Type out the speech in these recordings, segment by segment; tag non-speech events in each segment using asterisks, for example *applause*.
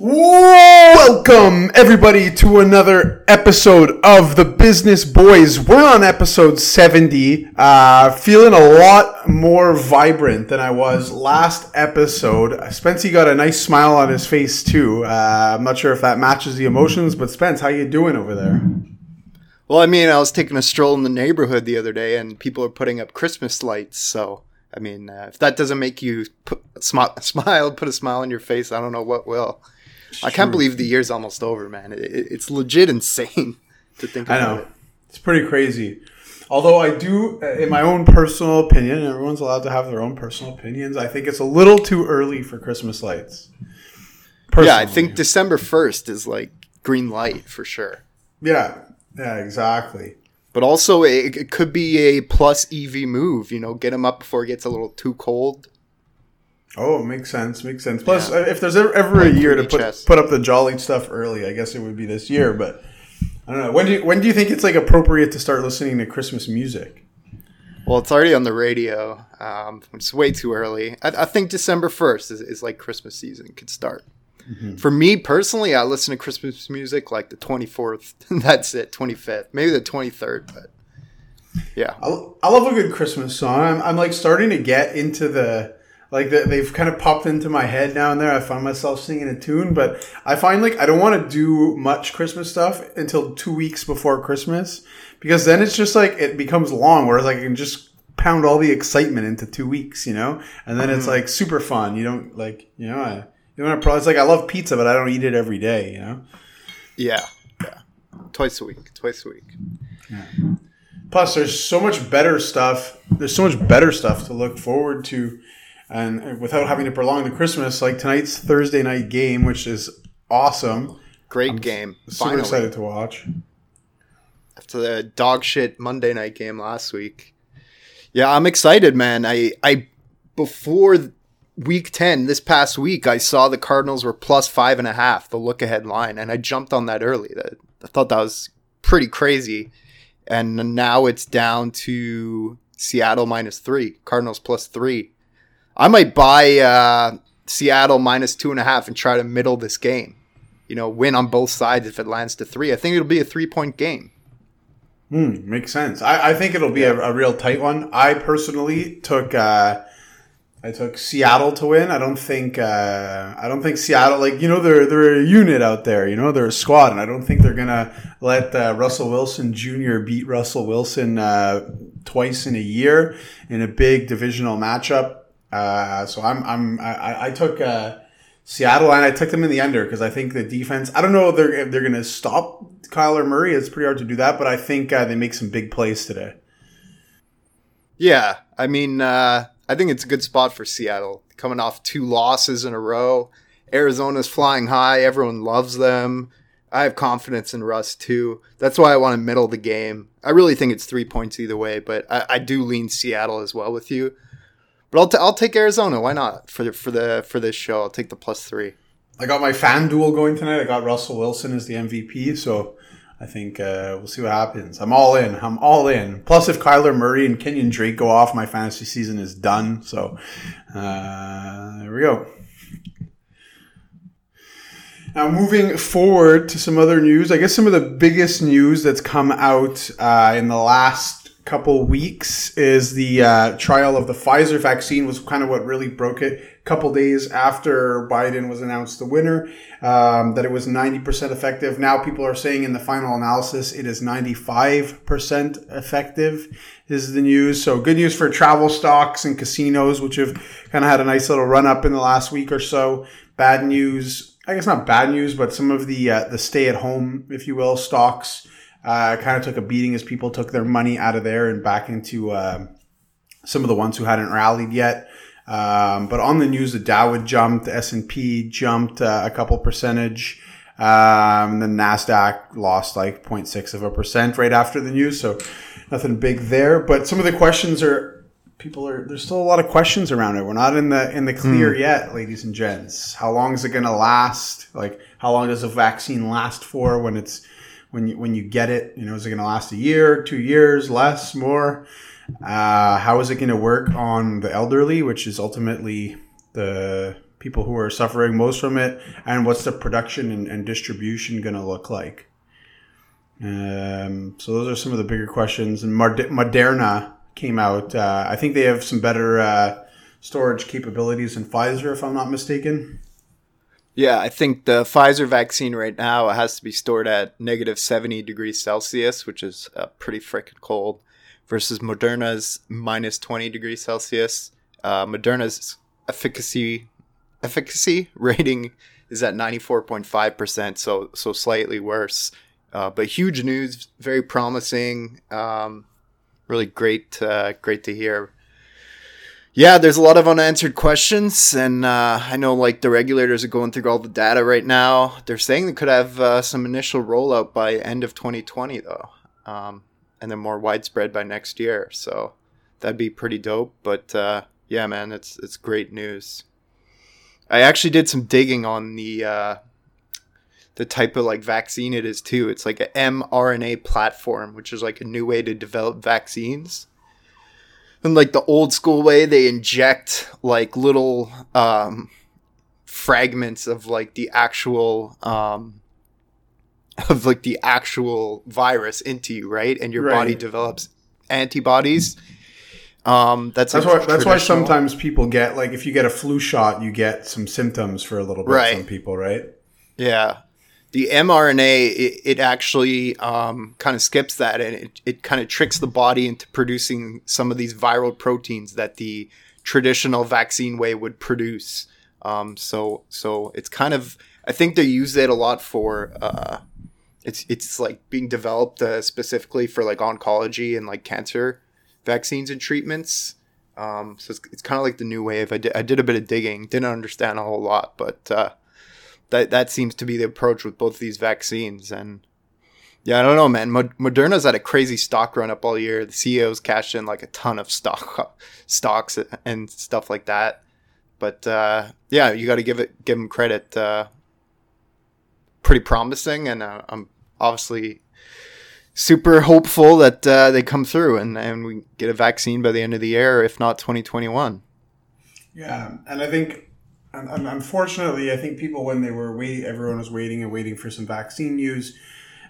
Welcome, everybody, to another episode of the Business Boys. We're on episode 70. Uh, feeling a lot more vibrant than I was last episode. Spency got a nice smile on his face, too. Uh, I'm not sure if that matches the emotions, but Spence, how you doing over there? Well, I mean, I was taking a stroll in the neighborhood the other day, and people are putting up Christmas lights. So, I mean, uh, if that doesn't make you put, sm- *laughs* smile, put a smile on your face, I don't know what will. I can't believe the year's almost over, man. It, it, it's legit insane *laughs* to think I know. it. It's pretty crazy. Although I do, uh, in my own personal opinion, everyone's allowed to have their own personal opinions, I think it's a little too early for Christmas lights. Yeah, I think December 1st is like green light for sure. Yeah, yeah, exactly. But also, it, it could be a plus EV move, you know, get them up before it gets a little too cold. Oh, makes sense. Makes sense. Plus, Yeah. if there's ever, ever a year to put chess. put up the jolly stuff early, I guess it would be this year. But I don't know. When do you, when do you think it's like appropriate to start listening to Christmas music? Well, it's already on the radio. Um, it's way too early. I, I think December 1st is, is like Christmas season could start. For me personally, I listen to Christmas music like the 24th. *laughs* That's it, 25th, maybe the 23rd. But yeah, I, I love a good Christmas song. I'm, I'm like starting to get into the like the, they've kind of popped into my head now and there. I find myself singing a tune, but I find like I don't want to do much Christmas stuff until two weeks before Christmas because then it's just like it becomes long. Whereas like I can just pound all the excitement into two weeks, you know, and then it's mm-hmm. like super fun. You don't like you know I. You know, probably it's like I love pizza, but I don't eat it every day. You know. yeah, yeah. Twice a week, twice a week. Plus, there's so much better stuff. There's so much better stuff to look forward to, and without having to prolong the Christmas, like tonight's Thursday night game, which is awesome. Great game. Super Finally, excited to watch. after the dog shit Monday night game last week. Yeah, I'm excited, man. I I before week ten this past week, I saw the Cardinals were plus five and a half, the look ahead line, and I jumped on that early. That I thought that was pretty crazy, and now it's down to Seattle minus three, Cardinals plus three. I might buy uh, Seattle minus two and a half and try to middle this game. You know, win on both sides if it lands to three. I think it'll be a three point game. Hmm, makes sense. I, I think it'll be a, a real tight one. I personally took uh, I took Seattle to win. I don't think uh, I don't think Seattle like you know they're they're a unit out there. You know they're a squad, and I don't think they're gonna let uh, Russell Wilson Jr. beat Russell Wilson uh, twice in a year in a big divisional matchup. Uh, so I'm I'm I, I- took. Uh, Seattle, and I took them in the under because I think the defense. I don't know if they're if they're going to stop Kyler Murray. It's pretty hard to do that, but I think uh, they make some big plays today. Yeah, I mean, uh, I think it's a good spot for Seattle. Coming off two losses in a row, Arizona's flying high. Everyone loves them. I have confidence in Russ too. That's why I want to middle the game. I really think it's three points either way, but I, I do lean Seattle as well with you. But I'll, t- I'll take Arizona. Why not for the, for the for this show? I'll take the plus three. I got my FanDuel going tonight. I got Russell Wilson as the MVP, so I think uh, we'll see what happens. I'm all in. I'm all in. Plus, if Kyler Murray and Kenyon Drake go off, my fantasy season is done. So uh, there we go. Now, moving forward to some other news, I guess some of the biggest news that's come out uh, in the last couple weeks is the uh, trial of the Pfizer vaccine was kind of what really broke it. A couple days after Biden was announced the winner, um, that it was 90% effective. Now people are saying in the final analysis it is 95% effective is the news. So good news for travel stocks and casinos, which have kind of had a nice little run up in the last week or so. Bad news I guess not bad news, but some of the uh, the stay at home, if you will, stocks uh, kind of took a beating as people took their money out of there and back into uh, some of the ones who hadn't rallied yet. Um, but on the news, the Dow had jumped, S and P jumped uh, a couple percentage. Um, the Nasdaq lost like 0.6 of a percent right after the news, so nothing big there. But some of the questions are people are there's still a lot of questions around it. We're not in the in the clear yet, ladies and gents. How long is it going to last? Like how long does a vaccine last for when it's when you when you get it? You know, is it going to last a year, two years, less, more? Uh, how is it going to work on the elderly, which is ultimately the people who are suffering most from it, and what's the production and, and distribution going to look like? Um, so those are some of the bigger questions. And Moderna came out. Uh, I think they have some better uh, storage capabilities than Pfizer, if I'm not mistaken. Yeah, I think the Pfizer vaccine right now has to be stored at negative 70 degrees Celsius, which is uh, pretty freaking cold, versus Moderna's minus 20 degrees Celsius. Uh, Moderna's efficacy efficacy *laughs* rating is at 94.5%, so so slightly worse. Uh, but huge news, very promising. Um, really great, uh, great to hear. Yeah, there's a lot of unanswered questions, and uh, I know like the regulators are going through all the data right now. They're saying they could have uh, some initial rollout by end of 2020, though, um, and then more widespread by next year. So that'd be pretty dope. But uh, yeah, man, it's it's great news. I actually did some digging on the uh, the type of like vaccine it is too. It's like an mRNA platform, which is like a new way to develop vaccines. And like the old school way, they inject like little um, fragments of like the actual um, *laughs* of like the actual virus into you, right? And your right. body develops antibodies. Um, that's that's why that's why sometimes people get like if you get a flu shot, you get some symptoms for a little bit. Right. Some people, right? Yeah the mRNA it, it actually um, kind of skips that and it, it kind of tricks the body into producing some of these viral proteins that the traditional vaccine way would produce. Um, so so it's kind of I think they use it a lot for uh, it's it's like being developed uh, specifically for like oncology and like cancer vaccines and treatments. Um, so it's, it's kind of like the new wave. I did I did a bit of digging, didn't understand a whole lot, but uh, that that seems to be the approach with both these vaccines. And yeah, I don't know, man. Moderna's had a crazy stock run up all year. The CEOs cashed in like a ton of stock *laughs* stocks and stuff like that. But uh, yeah, you got to give it give them credit. Uh, pretty promising, and uh, I'm obviously super hopeful that uh, they come through and, and we get a vaccine by the end of the year, if not 2021. Yeah, and I think and, unfortunately, I think people when they were waiting, everyone was waiting and waiting for some vaccine news,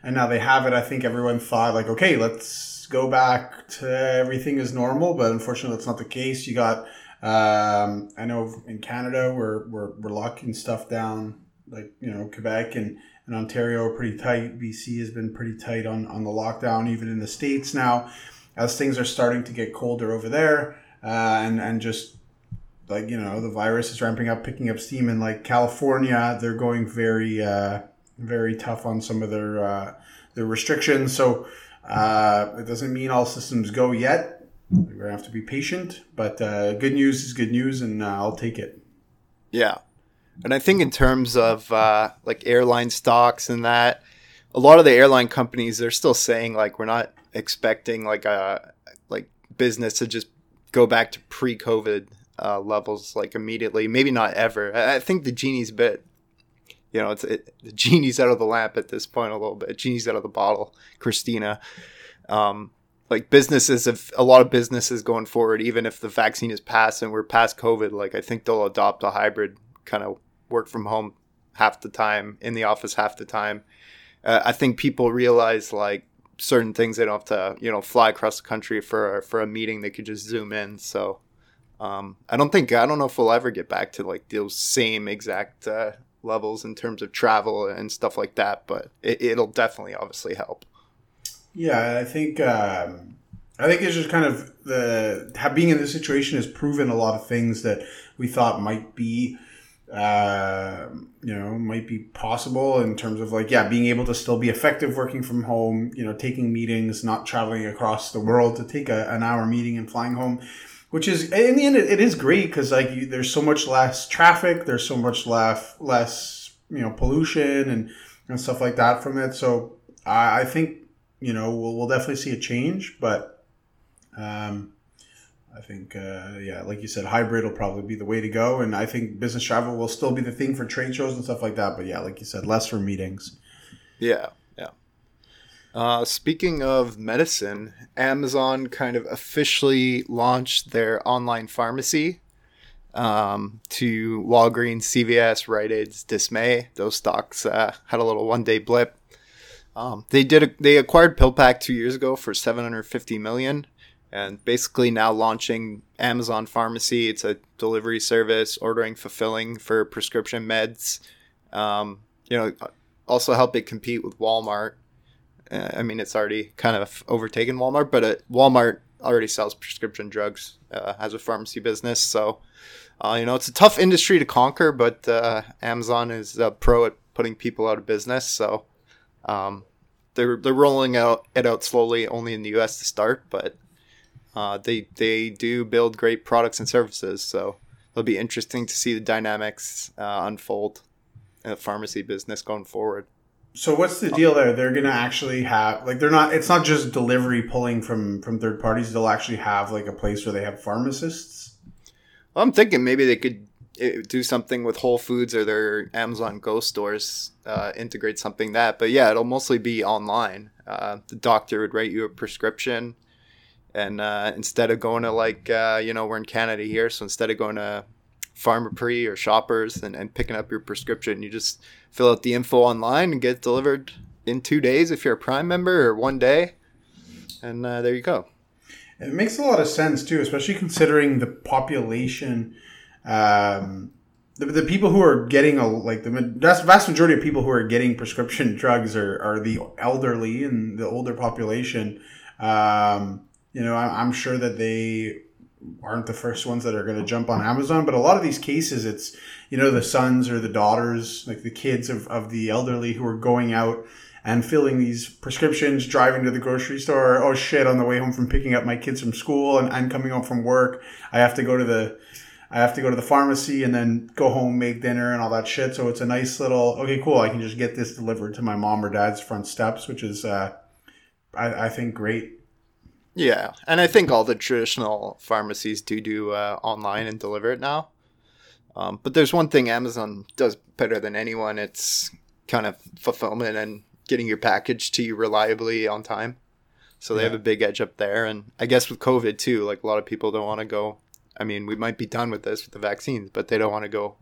and now they have it. I think everyone thought like, okay, let's go back to everything is normal, but unfortunately, that's not the case. You got, um, I know in Canada we're we're, we're locking stuff down, like you know Quebec and and Ontario are pretty tight. BC has been pretty tight on on the lockdown, even in the states now, as things are starting to get colder over there, uh, and and just like you know the virus is ramping up, picking up steam in like California. They're going very uh, very tough on some of their uh, their restrictions. So uh, it doesn't mean all systems go yet. We're gonna have to be patient, but uh, good news is good news, and uh, I'll take it. Yeah, and I think in terms of uh, like airline stocks and that, a lot of the airline companies they're still saying like we're not expecting like a like business to just go back to pre-COVID uh, levels like immediately. Maybe not ever. I, I think the genie's bit. You know, it's it, the genie's out of the lamp at this point a little bit. Genie's out of the bottle, Christina. Um, like businesses, if a lot of businesses going forward, even if the vaccine is passed and we're past COVID, like I think they'll adopt a hybrid kind of work from home half the time, in the office half the time. Uh, I think people realize like certain things they don't have to, you know, fly across the country for for a meeting. They could just zoom in. So um, I don't think I don't know if we'll ever get back to like those same exact uh, levels in terms of travel and stuff like that, but it, will definitely obviously help. Yeah, I think um, I think it's just kind of the being in this situation has proven a lot of things that we thought might be uh, you know might be possible in terms of like yeah being able to still be effective working from home you know taking meetings not traveling across the world to take a, an hour meeting and flying home which is in the end it, it is great because like you, there's so much less traffic there's so much less less you know pollution and and stuff like that from it so i, I think you know we'll, we'll definitely see a change but um I think, uh, yeah, like you said, hybrid will probably be the way to go. And I think business travel will still be the thing for trade shows and stuff like that. But yeah, like you said, less for meetings. Yeah. Uh, speaking of medicine, Amazon kind of officially launched their online pharmacy. um, to Walgreens, CVS, Rite Aid's dismay. Those stocks uh, had a little one day blip. Um, they did a, they acquired PillPack two years ago for 750 million, and basically now launching Amazon Pharmacy. It's a delivery service, ordering, fulfilling for prescription meds. Um, you know, also help it compete with Walmart. Uh, I mean, it's already kind of overtaken Walmart, but uh, Walmart already sells prescription drugs uh, as a pharmacy business. So, uh, you know, it's a tough industry to conquer, but uh, Amazon is pro at putting people out of business. So, um, they're they're rolling out it out slowly, only in the U.S. to start, but they they do build great products and services. So it'll be interesting to see the dynamics unfold in the pharmacy business going forward. So what's the deal there? They're gonna actually have like they're not. It's not just delivery pulling from from third parties. They'll actually have like a place where they have pharmacists. Well, I'm thinking maybe they could eh, do something with Whole Foods or their Amazon Go stores, uh, integrate something that. But yeah, it'll mostly be online. Uh, the doctor would write you a prescription, and uh, instead of going to like uh, you know we're in Canada here, so instead of going to Pharmaprix or Shoppers and, and picking up your prescription, you just fill out the info online and get delivered in two days if you're a Prime member or one day, and uh, there you go. It makes a lot of sense too, especially considering the population. Um, the, the people who are getting a like the vast, majority of people who are getting prescription *laughs* drugs are, are the elderly and the older population. Um, you know, I, I'm sure that they aren't the first ones that are going to jump on Amazon, but a lot of these cases, it's, you know, the sons or the daughters, like the kids of, of the elderly who are going out and filling these prescriptions, driving to the grocery store. Oh shit, on the way home from picking up my kids from school and I'm coming home from work. I have to go to the, I have to go to the pharmacy and then go home, make dinner and all that shit. So it's a nice little, okay, cool. I can just get this delivered to my mom or dad's front steps, which is, uh, I, I think great yeah, and I think all the traditional pharmacies do do uh, online and deliver it now. Um, but there's one thing Amazon does better than anyone. It's kind of fulfillment and getting your package to you reliably on time. So they yeah. have a big edge up there. And I guess with COVID too, like a lot of people don't want to go. I mean, we might be done with this with the vaccines, but they don't want to go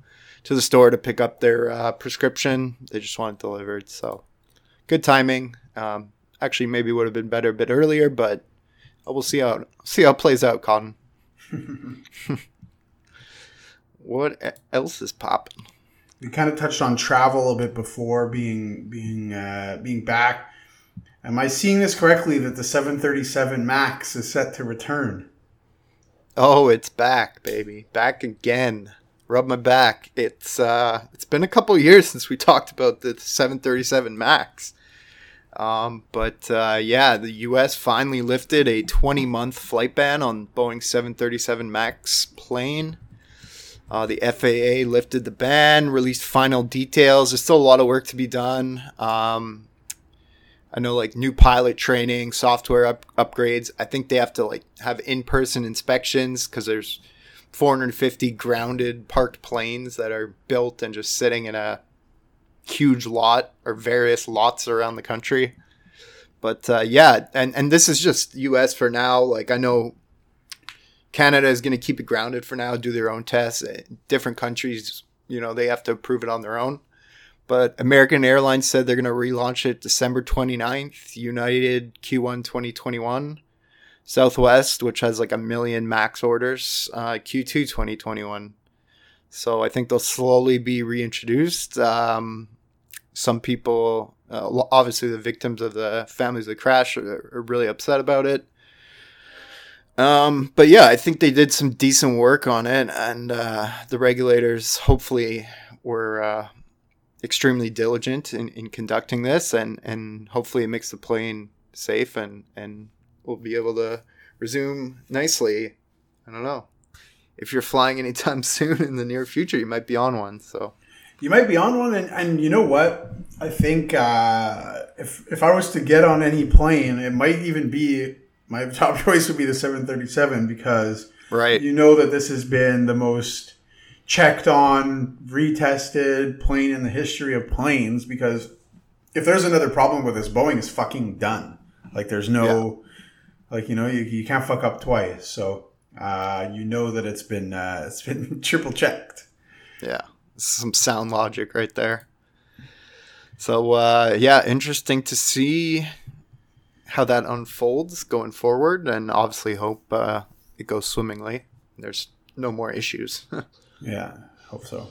to the store to pick up their uh, prescription. They just want it delivered. So good timing. Um, actually, maybe would have been better a bit earlier, but we'll see how see how it plays out, Cotton. *laughs* what else is popping? We kind of touched on travel a bit before being being uh, being back. Am I seeing this correctly that the 737 Max is set to return? Oh, it's back, baby. Back again. Rub my back. It's uh it's been a couple years since we talked about the 737 Max. Um, but uh, yeah, the U.S. finally lifted a 20 month flight ban on Boeing 737 MAX plane. Uh, the FAA lifted the ban, released final details. There's still a lot of work to be done. Um, I know like new pilot training, software up- upgrades. I think they have to like have in person inspections because there's 450 grounded parked planes that are built and just sitting in a huge lot or various lots around the country. But uh, yeah, and and this is just U.S. for now. Like I know Canada is going to keep it grounded for now, do their own tests. Uh, different countries, you know, they have to approve it on their own. But American Airlines said they're going to relaunch it December 29th, United Q1 2021, Southwest, which has like a million max orders, uh, Q2 2021. So I think they'll slowly be reintroduced. Um, some people, uh, obviously the victims of the families of the crash, are, are really upset about it. Um, but yeah, I think they did some decent work on it, and uh, the regulators hopefully were uh, extremely diligent in, in conducting this, and, and hopefully it makes the plane safe, and and we'll be able to resume nicely. I don't know if you're flying anytime *laughs* soon in the near future, you might be on one. So you might be on one, and, and you know what? I think uh, if if I was to get on any plane, it might even be my *laughs* top choice would be the 737 because right, you know that this has been the most checked on, retested plane in the history of planes. Because if there's another problem with this, Boeing is fucking done. Like there's no, yeah. like you know, you, you can't fuck up twice. So uh, you know that it's been uh, *laughs* it's been triple checked. Yeah, some sound logic right there. So uh, yeah, interesting to see how that unfolds going forward, and obviously hope uh, it goes swimmingly. There's no more issues. *laughs* yeah, hope so.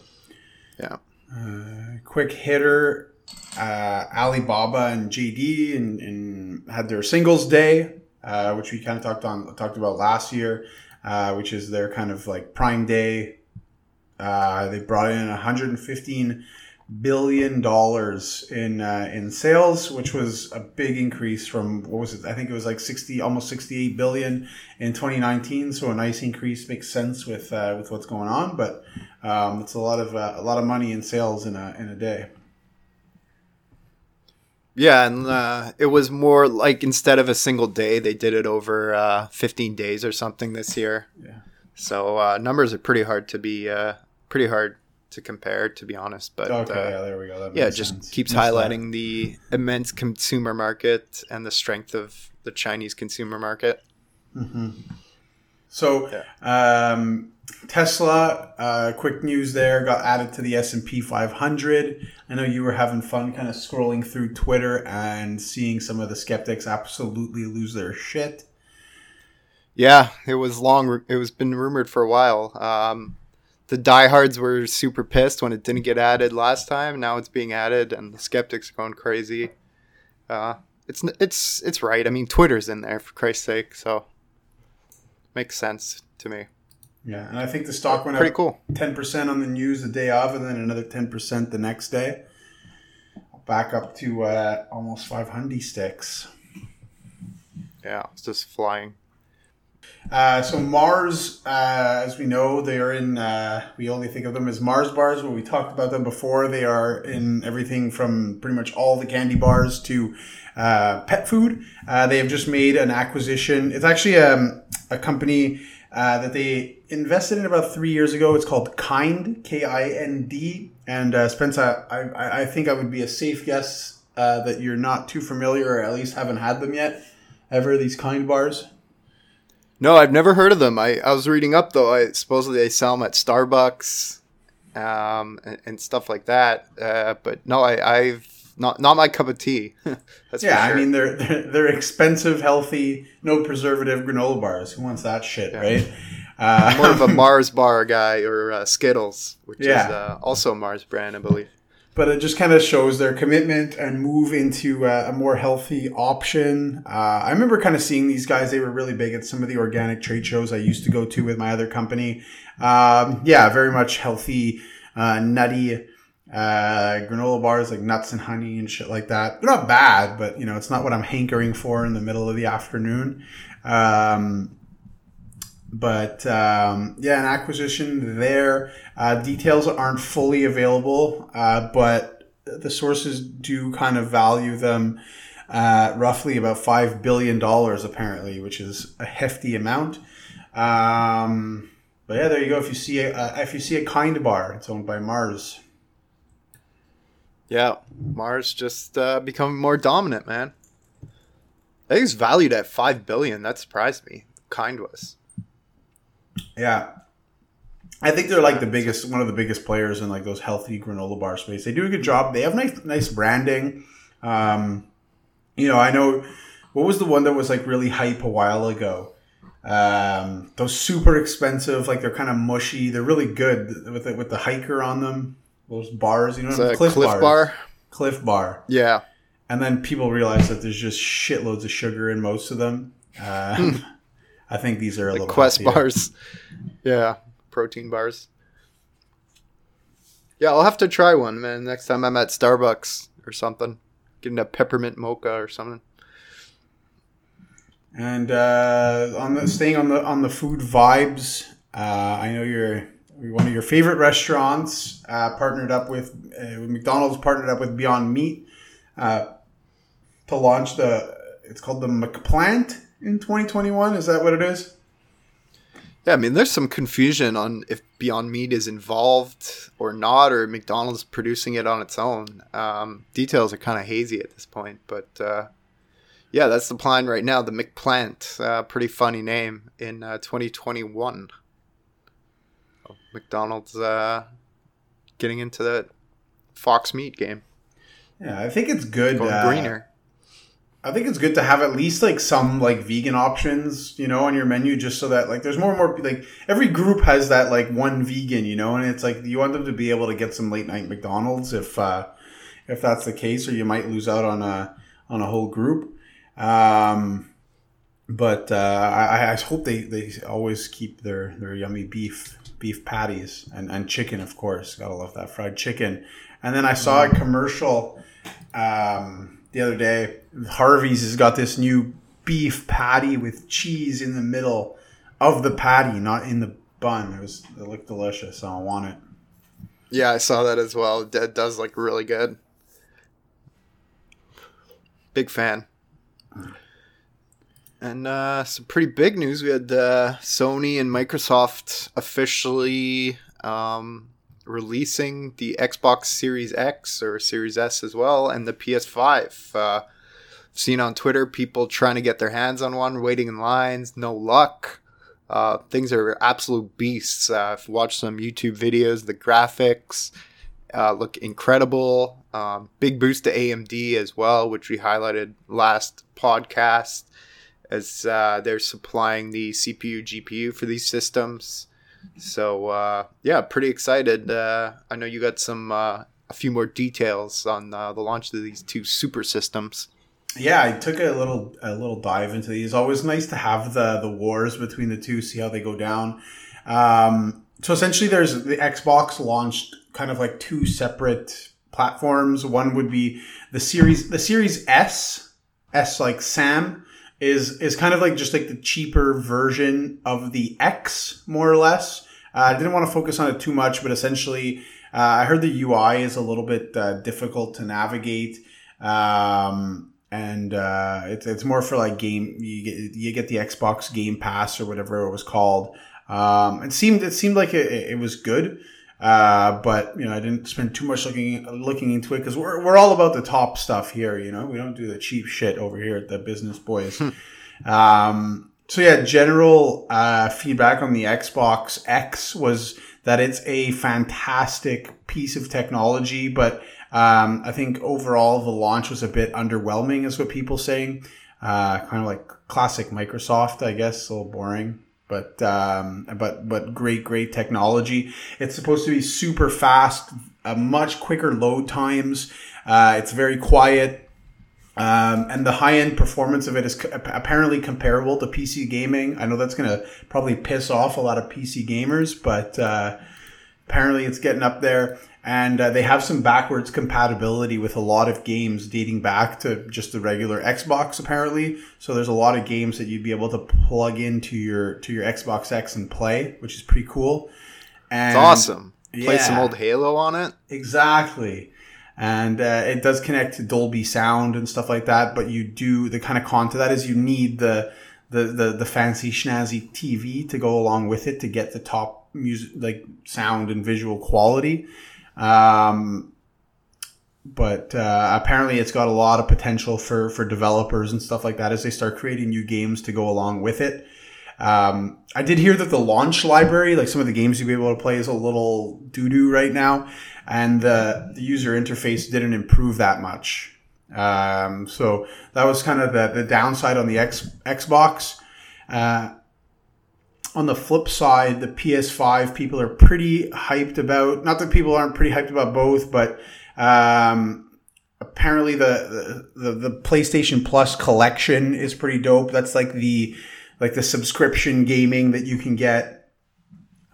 Yeah. Uh, quick hitter, uh, Alibaba and JD, and, and had their singles day, uh, which we kind of talked on talked about last year, uh, which is their kind of like prime day. Uh, they brought in 115 billion dollars in uh, in sales, which was a big increase from what was it? I think it was like 60, almost 68 billion in 2019. So a nice increase makes sense with uh, with what's going on, but um, it's a lot of uh, a lot of money in sales in a in a day. Yeah, and uh, it was more like instead of a single day, they did it over uh, 15 days or something this year. Yeah. So uh, numbers are pretty hard to be uh, pretty hard to compare, to be honest. But Okay, uh, yeah, there we go. That yeah, it just sense. keeps Missed that. highlighting the immense consumer market and the strength of the Chinese consumer market. So, Yeah. um, Tesla, uh, quick news there, got added to the S and P 500. I know you were having fun, kind of scrolling through Twitter and seeing some of the skeptics absolutely lose their shit. Yeah, it was long. It was been rumored for a while. Um, the diehards were super pissed when it didn't get added last time. Now it's being added, and the skeptics are going crazy. Uh, it's it's it's right. I mean, Twitter's in there for Christ's sake, so makes sense to me. Yeah, and I think the stock went Pretty up cool. ten percent on the news the day of, and then another ten percent the next day, back up to uh, almost five hundred sticks. Yeah, it's just flying. Uh, so Mars, uh, as we know, they are in. Uh, we only think of them as Mars bars, but we talked about them before. They are in everything from pretty much all the candy bars to uh, pet food. Uh, they have just made an acquisition. It's actually um, a company uh, that they invested in about three years ago. It's called Kind, K I N D. And uh, Spencer, I, I, I think I would be a safe guess uh, that you're not too familiar, or at least haven't had them yet. Ever these Kind bars? No, I've never heard of them. I, I was reading up though. I supposedly they sell them at Starbucks, um, and, and stuff like that. Uh, but no, I, I've not not my cup of tea. *laughs* That's Yeah, sure. I mean they're, they're they're expensive, healthy, no preservative granola bars. Who wants that shit, right? *laughs* Uh, more of a Mars bar guy or uh, Skittles, which Yeah. is uh, also a Mars brand, I believe. but it just kind of shows their commitment and move into uh, a more healthy option. Uh, I remember kind of seeing these guys; they were really big at some of the organic trade shows I used to go to with my other company. Um, yeah, very much healthy, uh, nutty uh, granola bars like nuts and honey and shit like that. They're not bad, but you know, it's not what I'm hankering for in the middle of the afternoon. Um, but um, yeah, an acquisition there. Uh, details aren't fully available, uh, but the sources do kind of value them uh, roughly about five billion dollars, apparently, which is a hefty amount. Um, but yeah, there you go. If you see a uh, if you see a kind bar, it's owned by Mars. Yeah, Mars just uh, becoming more dominant, man. I think it's valued at five billion. That surprised me. Kind was. Yeah. I think they're like the biggest, one of the biggest players in like those healthy granola bar space. They do a good job. They have nice, nice branding. Um, you know, I know what was the one that was like really hype a while ago. Um, those super expensive, like they're kind of mushy. They're really good with with the hiker on them. Those bars, you know, Clif, Clif bars. Bar. Clif Bar. Yeah, And then people realize that there's just shitloads of sugar in most of them. Um, *laughs* I think these are a the little Quest healthier. bars. Yeah, protein bars. Yeah, I'll have to try one, man. Next time I'm at Starbucks or something, getting a peppermint mocha or something. And uh, on the staying on the on the food vibes, uh, I know you're one of your favorite restaurants uh, partnered up with uh, McDonald's partnered up with Beyond Meat uh, to launch the it's called the McPlant in 2021. Is that what it is? Yeah, I mean, there's some confusion on if Beyond Meat is involved or not, or McDonald's producing it on its own. Um, details are kind of hazy at this point, but uh, Yeah, that's the plan right now. The McPlant, uh, pretty funny name in uh, 2021. McDonald's uh, getting into the Fox Meat game. Yeah, I think it's good. Uh, greener. I think it's good to have at least like some like vegan options, you know, on your menu, just so that like there's more and more like every group has that like one vegan, you know, and it's like you want them to be able to get some late night McDonald's if uh, if that's the case, or you might lose out on a on a whole group. Um, but uh, I, I hope they, they always keep their, their yummy beef beef patties and, and chicken, of course. Gotta love that fried chicken. And then I saw a commercial um, the other day. Harvey's has got this new beef patty with cheese in the middle of the patty, not in the bun. It was it looked delicious. So I want it. Yeah, I saw that as well. It does look really good. Big fan. And uh, some pretty big news. We had uh, Sony and Microsoft officially um, releasing the Xbox Series X or Series S as well, and the PS5. Uh, seen on Twitter people trying to get their hands on one, waiting in lines, no luck. Uh, things are absolute beasts. Uh, I've watched some YouTube videos. The graphics uh, look incredible. Um, big boost to AMD as well, which we highlighted last podcast, as uh, they're supplying the CPU, GPU for these systems. So uh, yeah, pretty excited. Uh, I know you got some uh, a few more details on uh, the launch of these two super systems. Yeah, I took a little a little dive into these. Always nice to have the the wars between the two, see how they go down. Um, so essentially, there's the Xbox launched kind of like two separate platforms. One would be the series the Series S, S like Sam is is kind of like just like the cheaper version of the X, more or less. Uh, I didn't want to focus on it too much, but essentially, uh, I heard the UI is a little bit uh, difficult to navigate. Um, and uh, it's, it's more for like game you get you get the Xbox Game Pass or whatever it was called. Um, it seemed it seemed like it, it was good, uh, but you know I didn't spend too much looking looking into it because we're we're all about the top stuff here. You know we don't do the cheap shit over here at the Business Boys. um, so yeah, general uh, feedback on the Xbox X was that it's a fantastic piece of technology, but um, I think overall the launch was a bit underwhelming, is what people saying. Uh, kind of like classic Microsoft, I guess, a little boring, but um, but but great, great technology. It's supposed to be super fast, uh, much quicker load times. Uh, it's very quiet. Um, and the high end performance of it is co- apparently comparable to PC gaming. I know that's going to probably piss off a lot of PC gamers, but uh, apparently it's getting up there and uh, they have some backwards compatibility with a lot of games dating back to just the regular Xbox apparently. So there's a lot of games that you'd be able to plug into your to your Xbox X and play, which is pretty cool. And it's awesome. Play some old Halo on it. Exactly. And uh, it does connect to Dolby Sound and stuff like that, but you do the kind of con to that is you need the the, the the fancy schnazzy TV to go along with it to get the top music like sound and visual quality. Um, but uh, apparently, it's got a lot of potential for for developers and stuff like that as they start creating new games to go along with it. Um, I did hear that the launch library, like some of the games you'll be able to play, is a little doo doo right now, and the, the user interface didn't improve that much. Um, so that was kind of the, the downside on the X, Xbox. Uh, on the flip side, the PS5 people are pretty hyped about. Not that people aren't pretty hyped about both, but um, apparently the, the the PlayStation Plus collection is pretty dope. That's like the like the subscription gaming that you can get.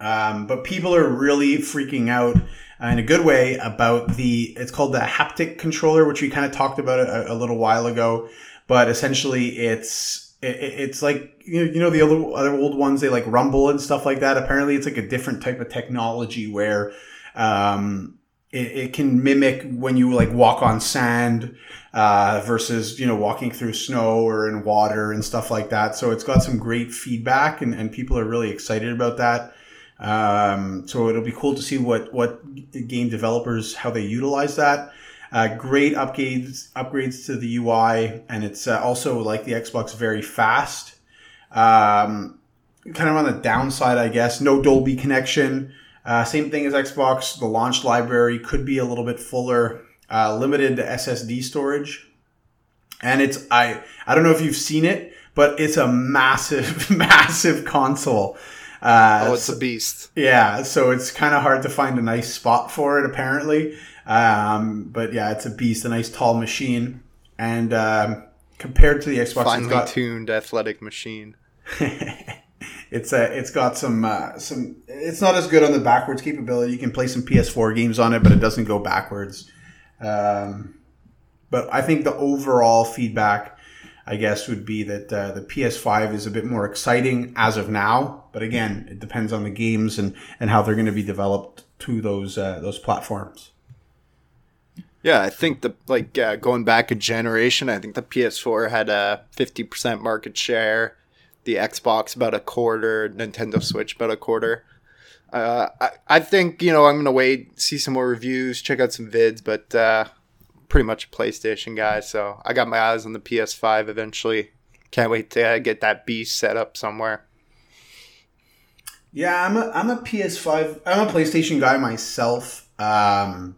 Um, but people are really freaking out uh, in a good way about the it's called the haptic controller, which we kind of talked about a, a little while ago. But essentially, it's it, it's like you know, you know the other other old ones they like rumble and stuff like that. Apparently it's like a different type of technology where um, it, it, can mimic when you like walk on sand uh, versus you know walking through snow or in water and stuff like that. So it's got some great feedback and, and people are really excited about that. Um, so it'll be cool to see what what game developers how they utilize that Uh, great upgrades upgrades to the UI, and it's uh, also like the Xbox, very fast. Um, kind of on the downside, I guess, no Dolby connection. Uh, same thing as Xbox. The launch library could be a little bit fuller. Uh, limited SSD storage, and it's I I don't know if you've seen it, but it's a massive *laughs* massive console. Uh, oh, it's a beast. Yeah, so it's kind of hard to find a nice spot for it, apparently. Um, but yeah, it's a beast, a nice tall machine, and um, compared to the Xbox, finely got, tuned athletic machine. *laughs* it's a, it's got some uh, some. It's not as good on the backwards capability. You can play some PS4 games on it, but it doesn't go backwards. Um, but I think the overall feedback, I guess, would be that uh, the PS5 is a bit more exciting as of now. But again, it depends on the games and, and how they're going to be developed to those uh, those platforms. Yeah, I think the like uh, going back a generation, I think the PS4 had a 50% market share, the Xbox about a quarter, Nintendo Switch about a quarter. Uh, I, I think you know I'm gonna wait, see some more reviews, check out some vids, but uh, pretty much a PlayStation guy, so I got my eyes on the PS5 eventually. Can't wait to uh, get that beast set up somewhere. Yeah, I'm a I'm a PS5. I'm a PlayStation guy myself. Um,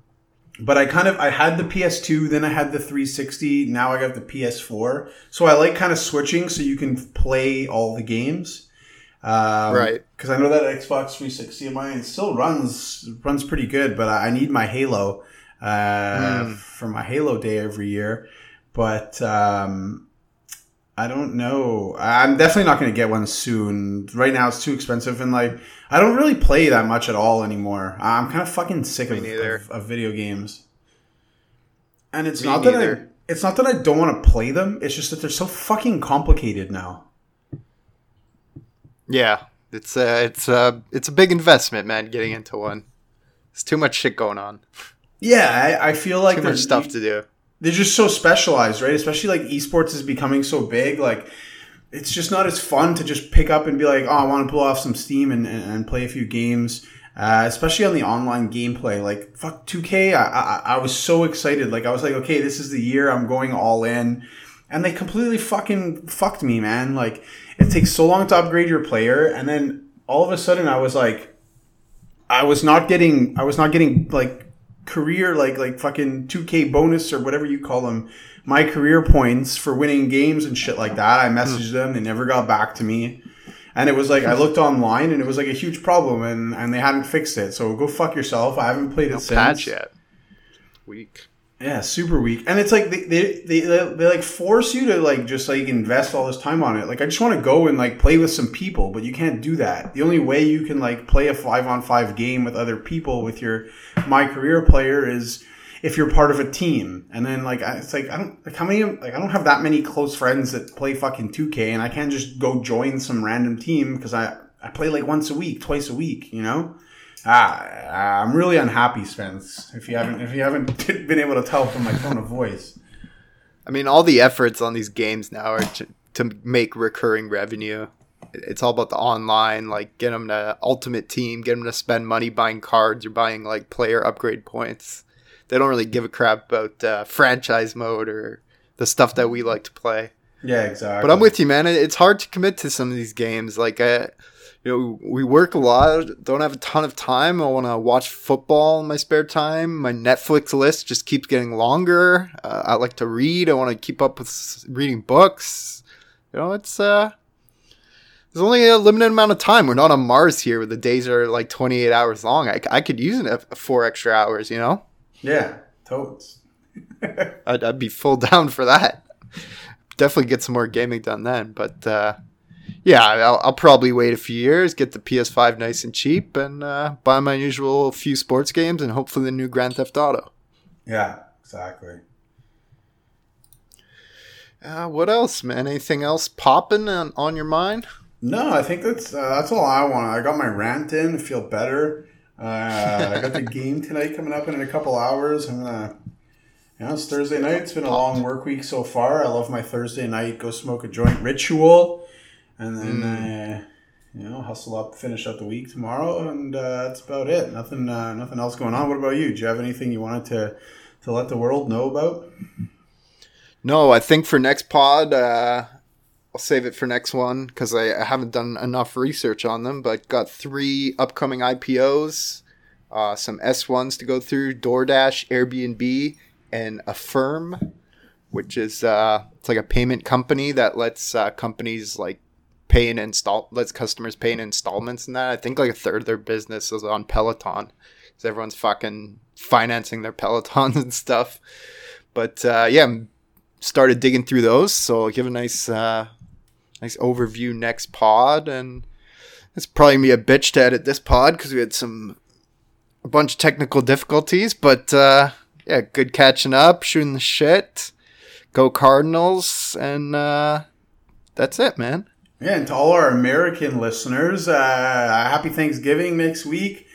but I kind of I had the PS2, then I had the 360. Now I got the PS4. So I like kind of switching so you can play all the games. Um, right. Because I know that Xbox 360 of mine still runs runs pretty good, but I need my Halo uh, mm. for my Halo day every year. But um, I don't know. I'm definitely not going to get one soon. Right now, it's too expensive, and like I don't really play that much at all anymore. I'm kind of fucking sick of, of, of, video games. And it's Me not neither. that I it's not that I don't want to play them. It's just that they're so fucking complicated now. Yeah, it's uh, it's uh, it's a big investment, man. Getting into one, it's too much shit going on. Yeah, I, I feel like too much stuff to do they're just so specialized, right? Especially like esports is becoming so big. Like it's just not as fun to just pick up and be like, oh, I want to pull off some steam and, and, and play a few games. Uh, especially on the online gameplay, like fuck 2K, I, I, I was so excited. Like I was like, okay, this is the year I'm going all in, and they completely fucking fucked me, man. Like it takes so long to upgrade your player, and then all of a sudden I was like, I was not getting, I was not getting like career like like fucking 2k bonus or whatever you call them my career points for winning games and shit like that i hmm. messaged them they never got back to me. And it was like i looked online and it was like a huge problem and and they hadn't fixed it. So go fuck yourself i haven't played it no since. patch yet. Weak yeah, super weak. And it's like they, they, they, they, like force you to like just like invest all this time on it. Like I just want to go and like play with some people, but you can't do that. The only way you can like play a 5 on 5 game with other people with your my career player is if you're part of a team. And then like it's like I don't like how many like I don't have that many close friends that play fucking 2K and I can't just go join some random team because I I play like once a week, twice a week, you know? Ah, I'm really unhappy, Spence. If you haven't, if you haven't *laughs* been able to tell from my tone of voice. I mean, all the efforts on these games now are to, to make recurring revenue. It's all about the online, like get them to Ultimate Team, get them to spend money buying cards or buying like player upgrade points. They don't really give a crap about uh, franchise mode or the stuff that we like to play. Yeah, exactly. But I'm with you, man. It's hard to commit to some of these games. Like, uh, you know, we work a lot, don't have a ton of time. I want to watch football in my spare time. My Netflix list just keeps getting longer. Uh, I like to read. I want to keep up with reading books. You know, it's uh there's only a limited amount of time. We're not on Mars here where the days are like 28 hours long. I, I could use it four extra hours, you know? Yeah, totes. *laughs* I'd, I'd be full *laughs* down for that. Definitely get some more gaming done then. But uh, yeah, I'll, I'll, probably wait a few years, get the PS5 nice and cheap, and uh, buy my usual few sports games and hopefully the new Grand Theft Auto. Yeah, exactly. Uh, what else, man? Anything else popping on, on your mind? No, I think that's uh, that's all I want. I got my rant in, feel better. Uh, I got the *laughs* game tonight coming up in a couple hours. I'm gonna, you know, it's Thursday night. It's been a long work week so far. I love my Thursday night go smoke a joint ritual and then mm. uh, you know hustle up, finish up the week tomorrow, and uh, that's about it. Nothing, uh, nothing else going on. What about you? Do you have anything you wanted to to let the world know about? No, I think for next pod, uh, I'll save it for next one because I, I, haven't done enough research on them. But got three upcoming IPOs, uh, some S1s to go through: DoorDash, Airbnb, and Affirm, which is uh, it's like a payment company that lets uh, companies like pay in install lets customers pay in installments and that. I think like a third of their business is on Peloton because everyone's fucking financing their *laughs* Pelotons and stuff. But uh, yeah, started digging through those, so I'll give a nice uh, nice overview next pod, and it's probably be a bitch to edit this pod because we had some a bunch of technical difficulties, but uh, yeah, good catching up, shooting the shit. Go Cardinals, and uh, that's it, man. Yeah, and to all our American listeners, uh, happy Thanksgiving next week.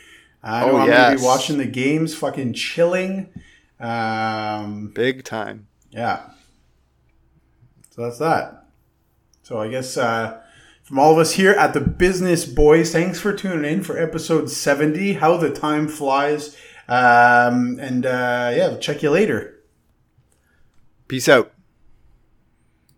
I know oh, I'm yes. gonna be watching the games, fucking chilling. Um, Big time. Yeah. So that's that. So I guess uh, from all of us here at the Business Boys, thanks for tuning in for episode 70. How the time flies. Um, and uh, yeah, check you later. Peace out.